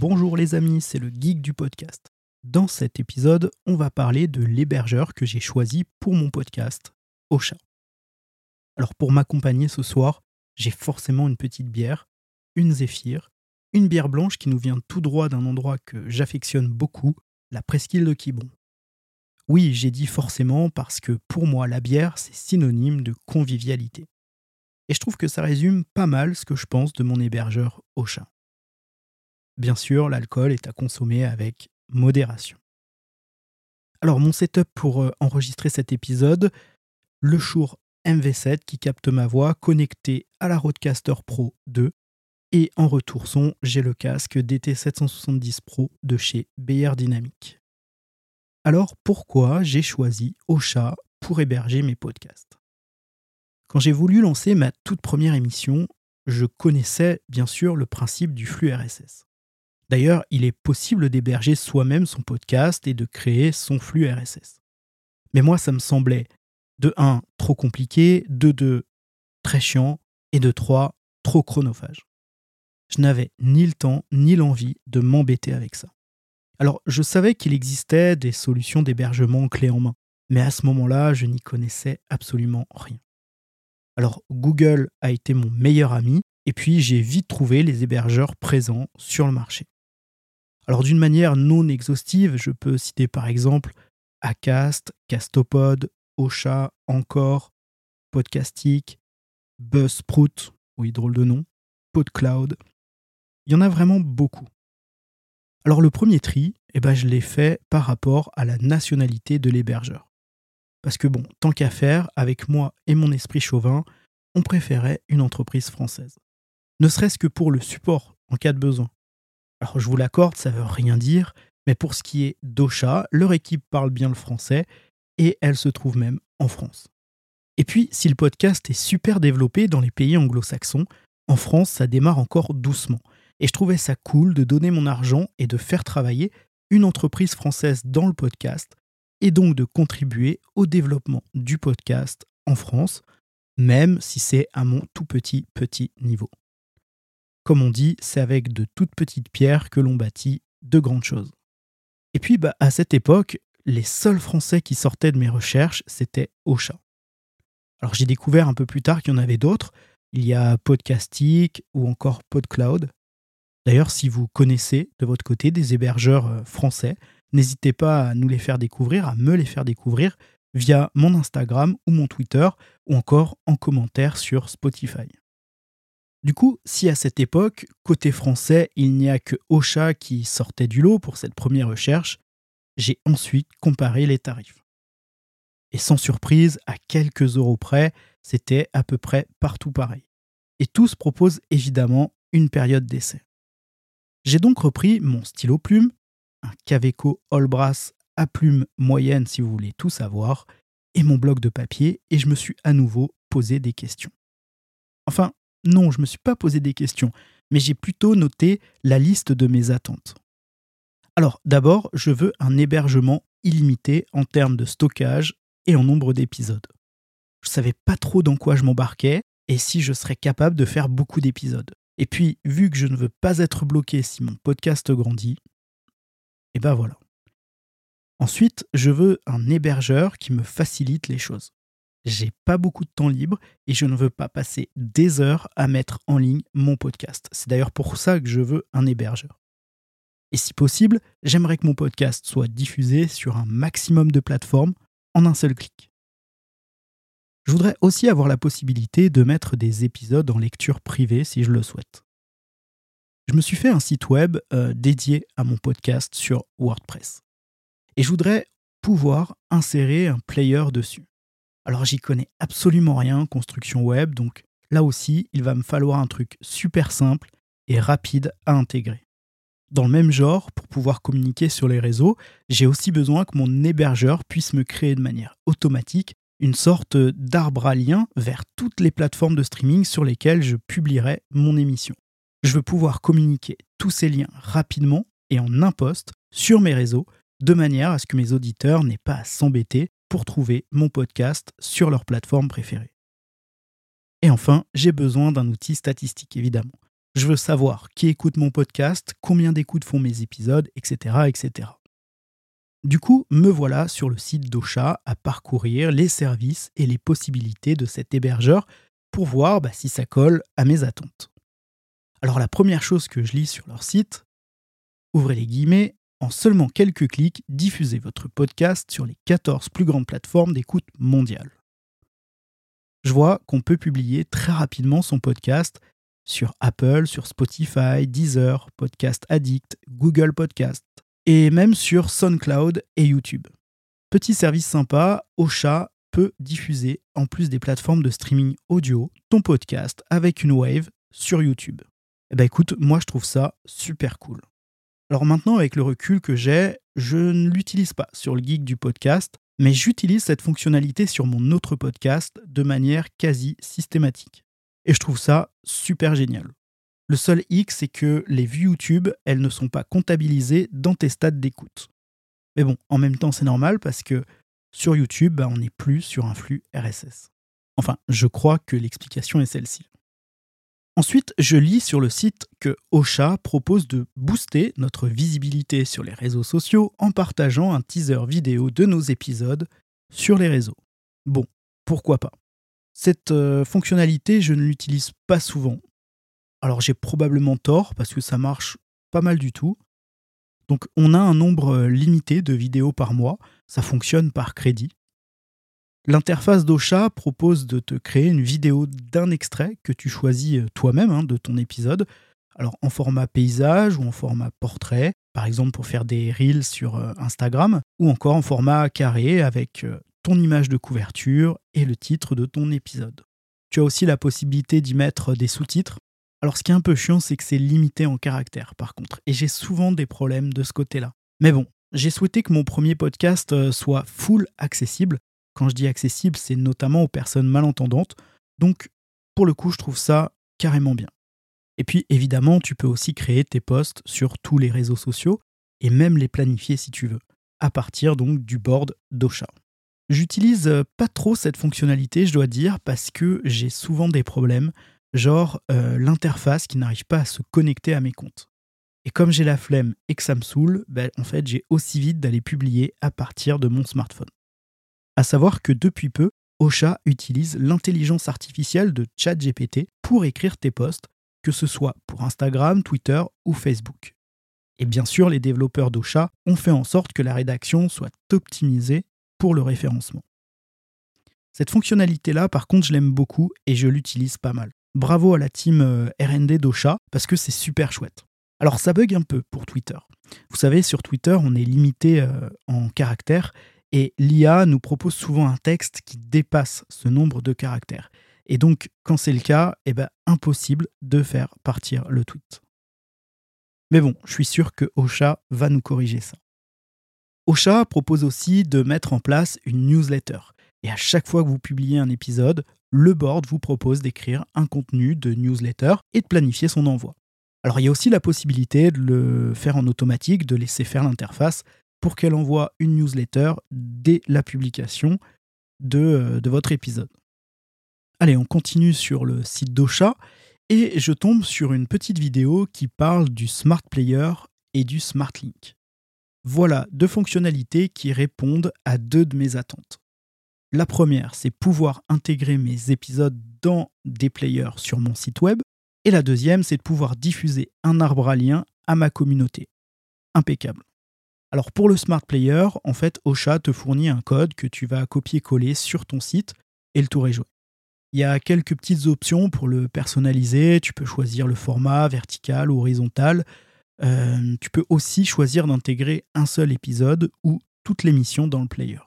Bonjour les amis, c'est le geek du podcast. Dans cet épisode, on va parler de l'hébergeur que j'ai choisi pour mon podcast, Ocha. Alors pour m'accompagner ce soir, j'ai forcément une petite bière, une zéphyr, une bière blanche qui nous vient tout droit d'un endroit que j'affectionne beaucoup, la presqu'île de Quiberon. Oui, j'ai dit forcément parce que pour moi la bière c'est synonyme de convivialité. Et je trouve que ça résume pas mal ce que je pense de mon hébergeur Ocha. Bien sûr, l'alcool est à consommer avec modération. Alors mon setup pour euh, enregistrer cet épisode, le Shure MV7 qui capte ma voix connecté à la Rodecaster Pro 2 et en retour son, j'ai le casque DT770 Pro de chez Beyer Dynamic. Alors pourquoi j'ai choisi Ocha pour héberger mes podcasts? Quand j'ai voulu lancer ma toute première émission, je connaissais bien sûr le principe du flux RSS. D'ailleurs, il est possible d'héberger soi-même son podcast et de créer son flux RSS. Mais moi, ça me semblait de 1 trop compliqué, de 2 très chiant et de 3 trop chronophage. Je n'avais ni le temps ni l'envie de m'embêter avec ça. Alors, je savais qu'il existait des solutions d'hébergement clé en main, mais à ce moment-là, je n'y connaissais absolument rien. Alors, Google a été mon meilleur ami, et puis j'ai vite trouvé les hébergeurs présents sur le marché. Alors d'une manière non exhaustive, je peux citer par exemple Acast, Castopod, Ocha, Encore, Podcastic, Buzzsprout, oui drôle de nom, PodCloud. Il y en a vraiment beaucoup. Alors le premier tri, eh ben, je l'ai fait par rapport à la nationalité de l'hébergeur. Parce que bon, tant qu'à faire, avec moi et mon esprit chauvin, on préférait une entreprise française. Ne serait-ce que pour le support en cas de besoin. Alors je vous l'accorde, ça veut rien dire, mais pour ce qui est d'Ocha, leur équipe parle bien le français et elle se trouve même en France. Et puis, si le podcast est super développé dans les pays anglo-saxons, en France, ça démarre encore doucement. Et je trouvais ça cool de donner mon argent et de faire travailler une entreprise française dans le podcast, et donc de contribuer au développement du podcast en France, même si c'est à mon tout petit petit niveau. Comme on dit, c'est avec de toutes petites pierres que l'on bâtit de grandes choses. Et puis, bah, à cette époque, les seuls Français qui sortaient de mes recherches, c'était Ocha. Alors j'ai découvert un peu plus tard qu'il y en avait d'autres. Il y a Podcastic ou encore PodCloud. D'ailleurs, si vous connaissez de votre côté des hébergeurs euh, français, n'hésitez pas à nous les faire découvrir, à me les faire découvrir via mon Instagram ou mon Twitter ou encore en commentaire sur Spotify. Du coup, si à cette époque, côté français, il n'y a que Ocha qui sortait du lot pour cette première recherche, j'ai ensuite comparé les tarifs. Et sans surprise, à quelques euros près, c'était à peu près partout pareil. Et tous proposent évidemment une période d'essai. J'ai donc repris mon stylo plume, un Caveco Allbrass à plume moyenne si vous voulez tout savoir, et mon bloc de papier, et je me suis à nouveau posé des questions. Enfin, non, je ne me suis pas posé des questions, mais j'ai plutôt noté la liste de mes attentes. Alors d'abord, je veux un hébergement illimité en termes de stockage et en nombre d'épisodes. Je savais pas trop dans quoi je m'embarquais et si je serais capable de faire beaucoup d'épisodes. Et puis, vu que je ne veux pas être bloqué si mon podcast grandit, et ben voilà. Ensuite, je veux un hébergeur qui me facilite les choses j'ai pas beaucoup de temps libre et je ne veux pas passer des heures à mettre en ligne mon podcast. C'est d'ailleurs pour ça que je veux un hébergeur. Et si possible, j'aimerais que mon podcast soit diffusé sur un maximum de plateformes en un seul clic. Je voudrais aussi avoir la possibilité de mettre des épisodes en lecture privée si je le souhaite. Je me suis fait un site web euh, dédié à mon podcast sur WordPress. Et je voudrais pouvoir insérer un player dessus. Alors j'y connais absolument rien, construction web, donc là aussi, il va me falloir un truc super simple et rapide à intégrer. Dans le même genre, pour pouvoir communiquer sur les réseaux, j'ai aussi besoin que mon hébergeur puisse me créer de manière automatique une sorte d'arbre à lien vers toutes les plateformes de streaming sur lesquelles je publierai mon émission. Je veux pouvoir communiquer tous ces liens rapidement et en un poste sur mes réseaux, de manière à ce que mes auditeurs n'aient pas à s'embêter pour trouver mon podcast sur leur plateforme préférée. Et enfin, j'ai besoin d'un outil statistique, évidemment. Je veux savoir qui écoute mon podcast, combien d'écoutes font mes épisodes, etc., etc. Du coup, me voilà sur le site d'Ocha à parcourir les services et les possibilités de cet hébergeur pour voir bah, si ça colle à mes attentes. Alors la première chose que je lis sur leur site, ouvrez les guillemets, en seulement quelques clics, diffusez votre podcast sur les 14 plus grandes plateformes d'écoute mondiale. Je vois qu'on peut publier très rapidement son podcast sur Apple, sur Spotify, Deezer, Podcast Addict, Google Podcast et même sur SoundCloud et YouTube. Petit service sympa, Ocha peut diffuser, en plus des plateformes de streaming audio, ton podcast avec une wave sur YouTube. Eh ben écoute, moi je trouve ça super cool. Alors maintenant, avec le recul que j'ai, je ne l'utilise pas sur le geek du podcast, mais j'utilise cette fonctionnalité sur mon autre podcast de manière quasi systématique. Et je trouve ça super génial. Le seul hic, c'est que les vues YouTube, elles ne sont pas comptabilisées dans tes stats d'écoute. Mais bon, en même temps, c'est normal parce que sur YouTube, bah, on n'est plus sur un flux RSS. Enfin, je crois que l'explication est celle-ci. Ensuite, je lis sur le site que Ocha propose de booster notre visibilité sur les réseaux sociaux en partageant un teaser vidéo de nos épisodes sur les réseaux. Bon, pourquoi pas? Cette euh, fonctionnalité, je ne l'utilise pas souvent. Alors j'ai probablement tort parce que ça marche pas mal du tout. Donc on a un nombre euh, limité de vidéos par mois, ça fonctionne par crédit. L'interface d'Ocha propose de te créer une vidéo d'un extrait que tu choisis euh, toi-même hein, de ton épisode, alors en format paysage ou en format portrait, par exemple pour faire des reels sur euh, Instagram, ou encore en format carré avec euh, ton image de couverture et le titre de ton épisode. Tu as aussi la possibilité d'y mettre des sous-titres. Alors ce qui est un peu chiant, c'est que c'est limité en caractères par contre, et j'ai souvent des problèmes de ce côté-là. Mais bon, j'ai souhaité que mon premier podcast soit full accessible, quand je dis accessible, c'est notamment aux personnes malentendantes. Donc, pour le coup, je trouve ça carrément bien. Et puis, évidemment, tu peux aussi créer tes posts sur tous les réseaux sociaux et même les planifier si tu veux, à partir donc du board d'Ocha. J'utilise euh, pas trop cette fonctionnalité, je dois dire, parce que j'ai souvent des problèmes, genre euh, l'interface qui n'arrive pas à se connecter à mes comptes. Et comme j'ai la flemme et que ça me saoule, ben, en fait, j'ai aussi vite d'aller publier à partir de mon smartphone. À savoir que depuis peu, Ocha utilise l'intelligence artificielle de ChatGPT pour écrire tes posts, que ce soit pour Instagram, Twitter ou Facebook. Et bien sûr, les développeurs d'Ocha ont fait en sorte que la rédaction soit optimisée pour le référencement. Cette fonctionnalité-là, par contre, je l'aime beaucoup et je l'utilise pas mal. Bravo à la team euh, RD d'Ocha parce que c'est super chouette. Alors ça bug un peu pour Twitter. Vous savez, sur Twitter, on est limité euh, en caractères et l'IA nous propose souvent un texte qui dépasse ce nombre de caractères. Et donc, quand c'est le cas, eh ben, impossible de faire partir le tweet. Mais bon, je suis sûr que Ocha va nous corriger ça. Ocha propose aussi de mettre en place une newsletter. Et à chaque fois que vous publiez un épisode, le board vous propose d'écrire un contenu de newsletter et de planifier son envoi. Alors il y a aussi la possibilité de le faire en automatique, de laisser faire l'interface pour qu'elle envoie une newsletter dès la publication de, euh, de votre épisode. Allez, on continue sur le site d'Ocha et je tombe sur une petite vidéo qui parle du Smart Player et du Smart Link. Voilà deux fonctionnalités qui répondent à deux de mes attentes. La première, c'est pouvoir intégrer mes épisodes dans des players sur mon site web. Et la deuxième, c'est de pouvoir diffuser un arbre à lien à ma communauté. Impeccable. Alors pour le Smart Player, en fait, Ocha te fournit un code que tu vas copier-coller sur ton site et le tour est joué. Il y a quelques petites options pour le personnaliser. Tu peux choisir le format vertical ou horizontal. Euh, tu peux aussi choisir d'intégrer un seul épisode ou toute l'émission dans le player.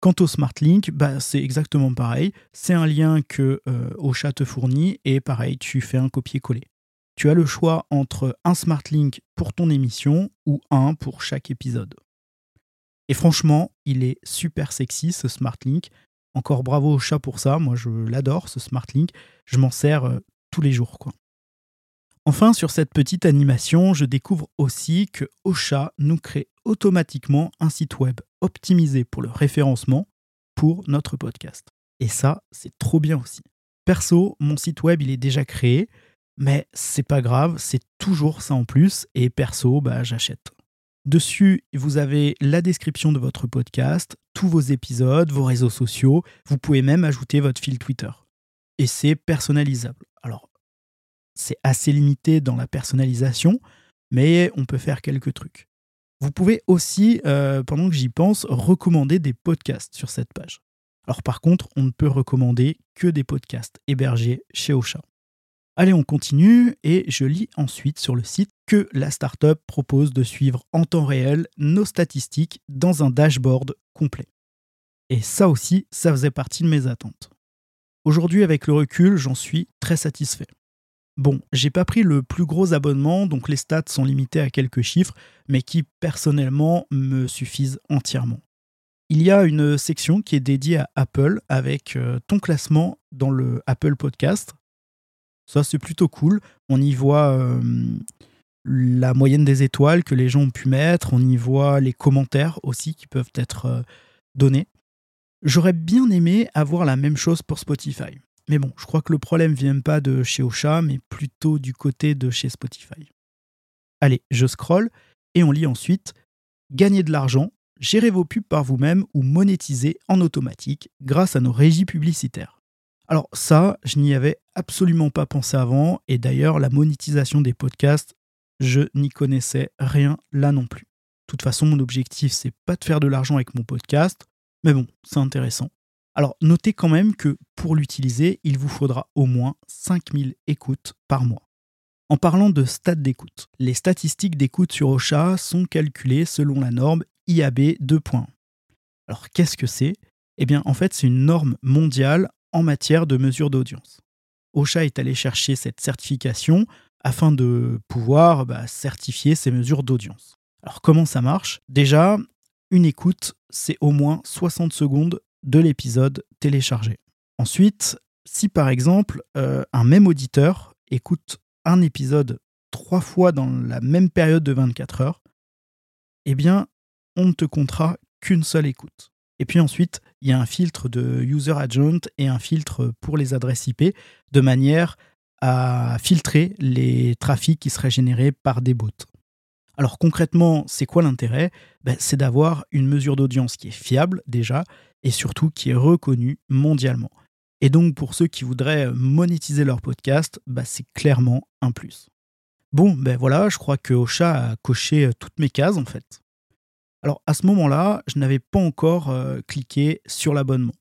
Quant au Smart Link, bah, c'est exactement pareil. C'est un lien que euh, Ocha te fournit et pareil, tu fais un copier-coller tu as le choix entre un Smart Link pour ton émission ou un pour chaque épisode. Et franchement, il est super sexy ce Smart Link. Encore bravo au chat pour ça, moi je l'adore ce Smart Link, je m'en sers euh, tous les jours. Enfin, sur cette petite animation, je découvre aussi que Ocha nous crée automatiquement un site web optimisé pour le référencement pour notre podcast. Et ça, c'est trop bien aussi. Perso, mon site web, il est déjà créé. Mais c'est pas grave, c'est toujours ça en plus, et perso, bah, j'achète. Dessus, vous avez la description de votre podcast, tous vos épisodes, vos réseaux sociaux, vous pouvez même ajouter votre fil Twitter. Et c'est personnalisable. Alors, c'est assez limité dans la personnalisation, mais on peut faire quelques trucs. Vous pouvez aussi, euh, pendant que j'y pense, recommander des podcasts sur cette page. Alors par contre, on ne peut recommander que des podcasts hébergés chez Ocha. Allez, on continue et je lis ensuite sur le site que la startup propose de suivre en temps réel nos statistiques dans un dashboard complet. Et ça aussi, ça faisait partie de mes attentes. Aujourd'hui, avec le recul, j'en suis très satisfait. Bon, j'ai pas pris le plus gros abonnement, donc les stats sont limitées à quelques chiffres, mais qui personnellement me suffisent entièrement. Il y a une section qui est dédiée à Apple avec euh, ton classement dans le Apple Podcast. Ça, c'est plutôt cool. On y voit la moyenne des étoiles que les gens ont pu mettre. On y voit les commentaires aussi qui peuvent être donnés. J'aurais bien aimé avoir la même chose pour Spotify. Mais bon, je crois que le problème vient pas de chez Ocha, mais plutôt du côté de chez Spotify. Allez, je scroll et on lit ensuite Gagner de l'argent, gérer vos pubs par vous-même ou monétiser en automatique grâce à nos régies publicitaires. Alors ça, je n'y avais absolument pas pensé avant et d'ailleurs la monétisation des podcasts, je n'y connaissais rien là non plus. De toute façon, mon objectif c'est pas de faire de l'argent avec mon podcast, mais bon, c'est intéressant. Alors notez quand même que pour l'utiliser, il vous faudra au moins 5000 écoutes par mois. En parlant de stats d'écoute, les statistiques d'écoute sur Ocha sont calculées selon la norme IAB 2.1. Alors qu'est-ce que c'est? Eh bien en fait c'est une norme mondiale en matière de mesure d'audience. Ocha est allé chercher cette certification afin de pouvoir bah, certifier ces mesures d'audience. Alors comment ça marche? Déjà, une écoute, c'est au moins 60 secondes de l'épisode téléchargé. Ensuite, si par exemple euh, un même auditeur écoute un épisode trois fois dans la même période de 24 heures, eh bien, on ne te comptera qu'une seule écoute. Et puis ensuite, il y a un filtre de user agent et un filtre pour les adresses IP de manière à filtrer les trafics qui seraient générés par des bots. Alors concrètement, c'est quoi l'intérêt? Ben, C'est d'avoir une mesure d'audience qui est fiable déjà et surtout qui est reconnue mondialement. Et donc pour ceux qui voudraient monétiser leur podcast, ben, c'est clairement un plus. Bon, ben voilà, je crois que Ocha a coché toutes mes cases en fait. Alors à ce moment-là, je n'avais pas encore euh, cliqué sur l'abonnement.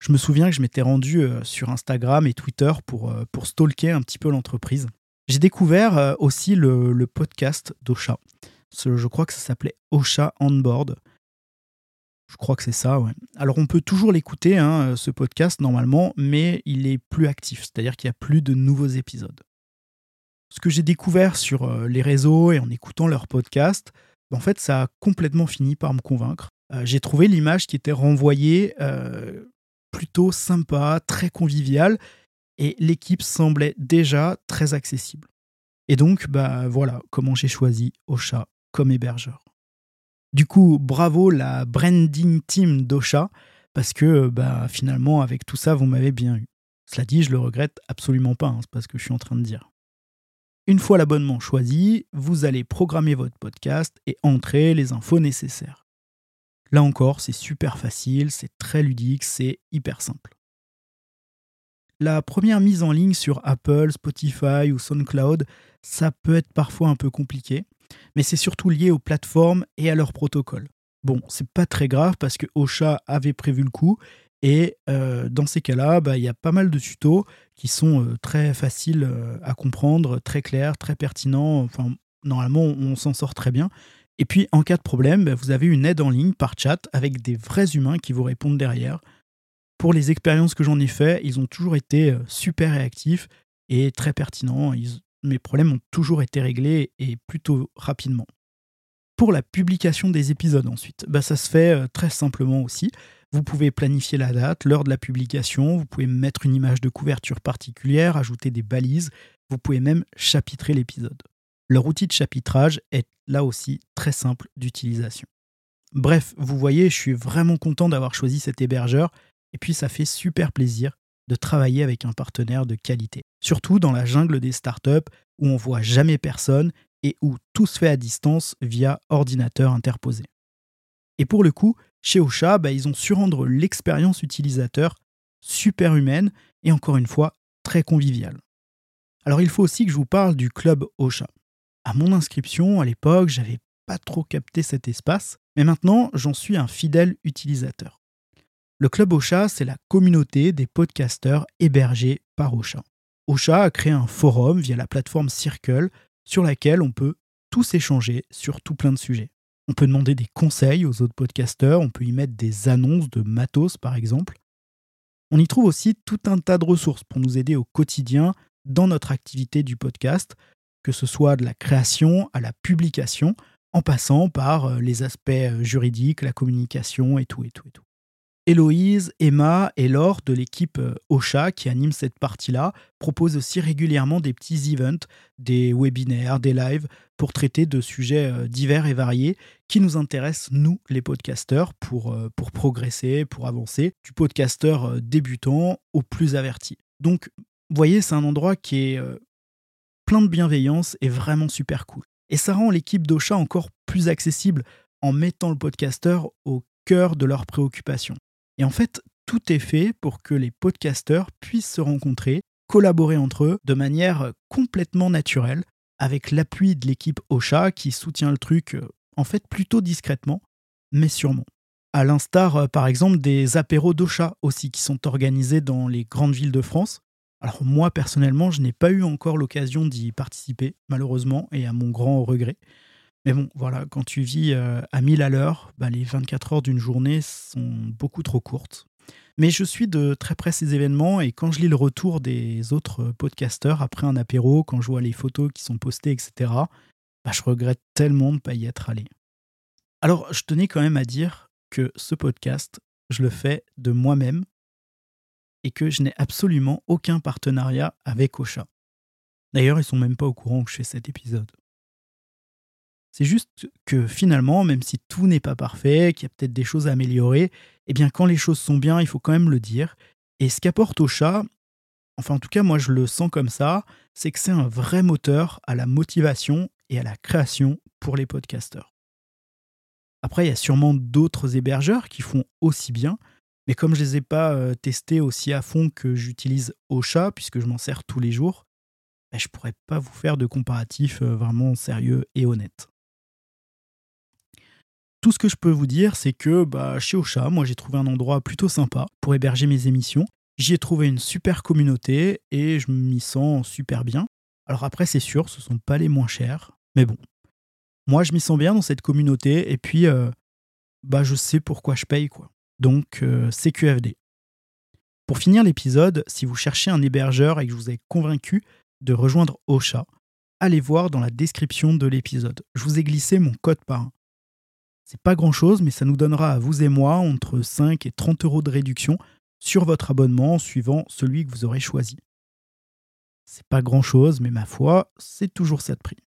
Je me souviens que je m'étais rendu euh, sur Instagram et Twitter pour, euh, pour stalker un petit peu l'entreprise. J'ai découvert aussi le, podcast d'Ocha. Je crois que ça s'appelait Ocha Onboard. Je crois que c'est ça, ouais. Alors on peut toujours l'écouter, hein, ce podcast, normalement, mais il est plus actif, c'est-à-dire qu'il n'y a plus de nouveaux épisodes. Ce que j'ai découvert sur les réseaux et en écoutant leur podcast, en fait, ça a complètement fini par me convaincre. Euh, j'ai trouvé l'image qui était renvoyée plutôt sympa, très conviviale, et l'équipe semblait déjà très accessible. Et donc, bah voilà comment j'ai choisi Ocha comme hébergeur. Du coup, bravo la branding team d'Ocha, parce que bah, finalement, avec tout ça, vous m'avez bien eu. Cela dit, je le regrette absolument pas, hein, c'est pas ce que je suis en train de dire. Une fois l'abonnement choisi, vous allez programmer votre podcast et entrer les infos nécessaires. Là encore, c'est super facile, c'est très ludique, c'est hyper simple. La première mise en ligne sur Apple, Spotify ou SoundCloud, ça peut être parfois un peu compliqué, mais c'est surtout lié aux plateformes et à leurs protocoles. Bon, c'est pas très grave parce que Ocha avait prévu le coup et euh, dans ces cas-là, bah, il y a pas mal de tutos qui sont euh, très faciles euh, à comprendre, très clairs, très pertinents. Enfin, normalement, on s'en sort très bien. Et puis, en cas de problème, bah, vous avez une aide en ligne par chat avec des vrais humains qui vous répondent derrière pour les expériences que j'en ai fait, ils ont toujours été super réactifs et très pertinents. mes problèmes ont toujours été réglés et plutôt rapidement. Pour la publication des épisodes ensuite, bah ça se fait euh, très simplement aussi. Vous pouvez planifier la date, l'heure de la publication, vous pouvez mettre une image de couverture particulière, ajouter des balises, vous pouvez même chapitrer l'épisode. Leur outil de chapitrage est là aussi très simple d'utilisation. Bref, vous voyez, je suis vraiment content d'avoir choisi cet hébergeur et puis ça fait super plaisir de travailler avec un partenaire de qualité. Surtout dans la jungle des startups où on voit jamais personne et où tout se fait à distance via ordinateur interposé. Et pour le coup, chez Ocha, bah, ils ont su rendre l'expérience utilisateur super humaine et encore une fois très conviviale. Alors il faut aussi que je vous parle du club Ocha. À mon inscription, à l'époque, j'avais pas trop capté cet espace, mais maintenant j'en suis un fidèle utilisateur. Le club Ocha, c'est la communauté des podcasteurs hébergés par Ocha. Ocha a créé un forum via la plateforme Circle sur laquelle on peut tous échanger sur tout plein de sujets. On peut demander des conseils aux autres podcasteurs, on peut y mettre des annonces de matos par exemple. On y trouve aussi tout un tas de ressources pour nous aider au quotidien dans notre activité du podcast, que ce soit de la création à la publication, en passant par euh, les aspects euh, juridiques, la communication et tout et tout et tout. Héloïse, Emma et Laure de l'équipe euh, Ocha qui anime cette partie-là proposent aussi régulièrement des petits events, des webinaires, des lives pour traiter de sujets divers et variés qui nous intéressent, nous, les podcasteurs, pour, pour progresser, pour avancer, du podcasteur débutant au plus averti. Donc, vous voyez, c'est un endroit qui est plein de bienveillance et vraiment super cool. Et ça rend l'équipe d'Ocha encore plus accessible en mettant le podcasteur au cœur de leurs préoccupations. Et en fait, tout est fait pour que les podcasteurs puissent se rencontrer, collaborer entre eux de manière complètement naturelle, avec l'appui de l'équipe Ocha qui soutient le truc en fait plutôt discrètement, mais sûrement. À l'instar par exemple des apéros d'Ocha aussi qui sont organisés dans les grandes villes de France, alors moi personnellement, je n'ai pas eu encore l'occasion d'y participer, malheureusement, et à mon grand regret. Mais bon, voilà, quand tu vis euh, à 1000 à l'heure, bah, les 24 heures d'une journée sont beaucoup trop courtes. Mais je suis de très près ces événements et quand je lis le retour des autres podcasteurs après un apéro, quand je vois les photos qui sont postées, etc., bah, je regrette tellement de ne pas y être allé. Alors, je tenais quand même à dire que ce podcast, je le fais de moi-même et que je n'ai absolument aucun partenariat avec Ocha. D'ailleurs, ils sont même pas au courant que je fais cet épisode. C'est juste que finalement, même si tout n'est pas parfait, qu'il y a peut-être des choses à améliorer, eh bien quand les choses sont bien, il faut quand même le dire. Et ce qu'apporte Ocha, enfin en tout cas moi je le sens comme ça, c'est que c'est un vrai moteur à la motivation et à la création pour les podcasteurs. Après, il y a sûrement d'autres hébergeurs qui font aussi bien, mais comme je ne les ai pas euh, testés aussi à fond que j'utilise Ocha, puisque je m'en sers tous les jours, bah, je ne pourrais pas vous faire de comparatif euh, vraiment sérieux et honnête. Tout ce que je peux vous dire, c'est que bah, chez Ocha, moi j'ai trouvé un endroit plutôt sympa pour héberger mes émissions. J'y ai trouvé une super communauté et je m'y sens super bien. Alors après, c'est sûr, ce ne sont pas les moins chers, mais bon. Moi, je m'y sens bien dans cette communauté et puis, euh, bah, je sais pourquoi je paye, quoi donc euh, CQFD. Pour finir l'épisode, si vous cherchez un hébergeur et que je vous ai convaincu de rejoindre Ocha, allez voir dans la description de l'épisode. Je vous ai glissé mon code par C'est pas grand chose, mais ça nous donnera à vous et moi entre 5 et 30 euros de réduction sur votre abonnement suivant celui que vous aurez choisi. C'est pas grand chose, mais ma foi, c'est toujours ça de prix.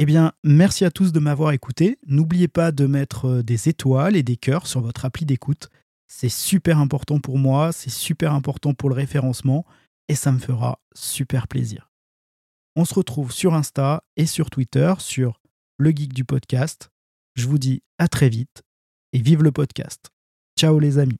Eh bien, merci à tous de m'avoir écouté. N'oubliez pas de mettre euh, des étoiles et des cœurs sur votre appli d'écoute. C'est super important pour moi, c'est super important pour le référencement et ça me fera super plaisir. On se retrouve sur Insta et sur Twitter sur le geek du podcast. Je vous dis à très vite et vive le podcast. Ciao les amis.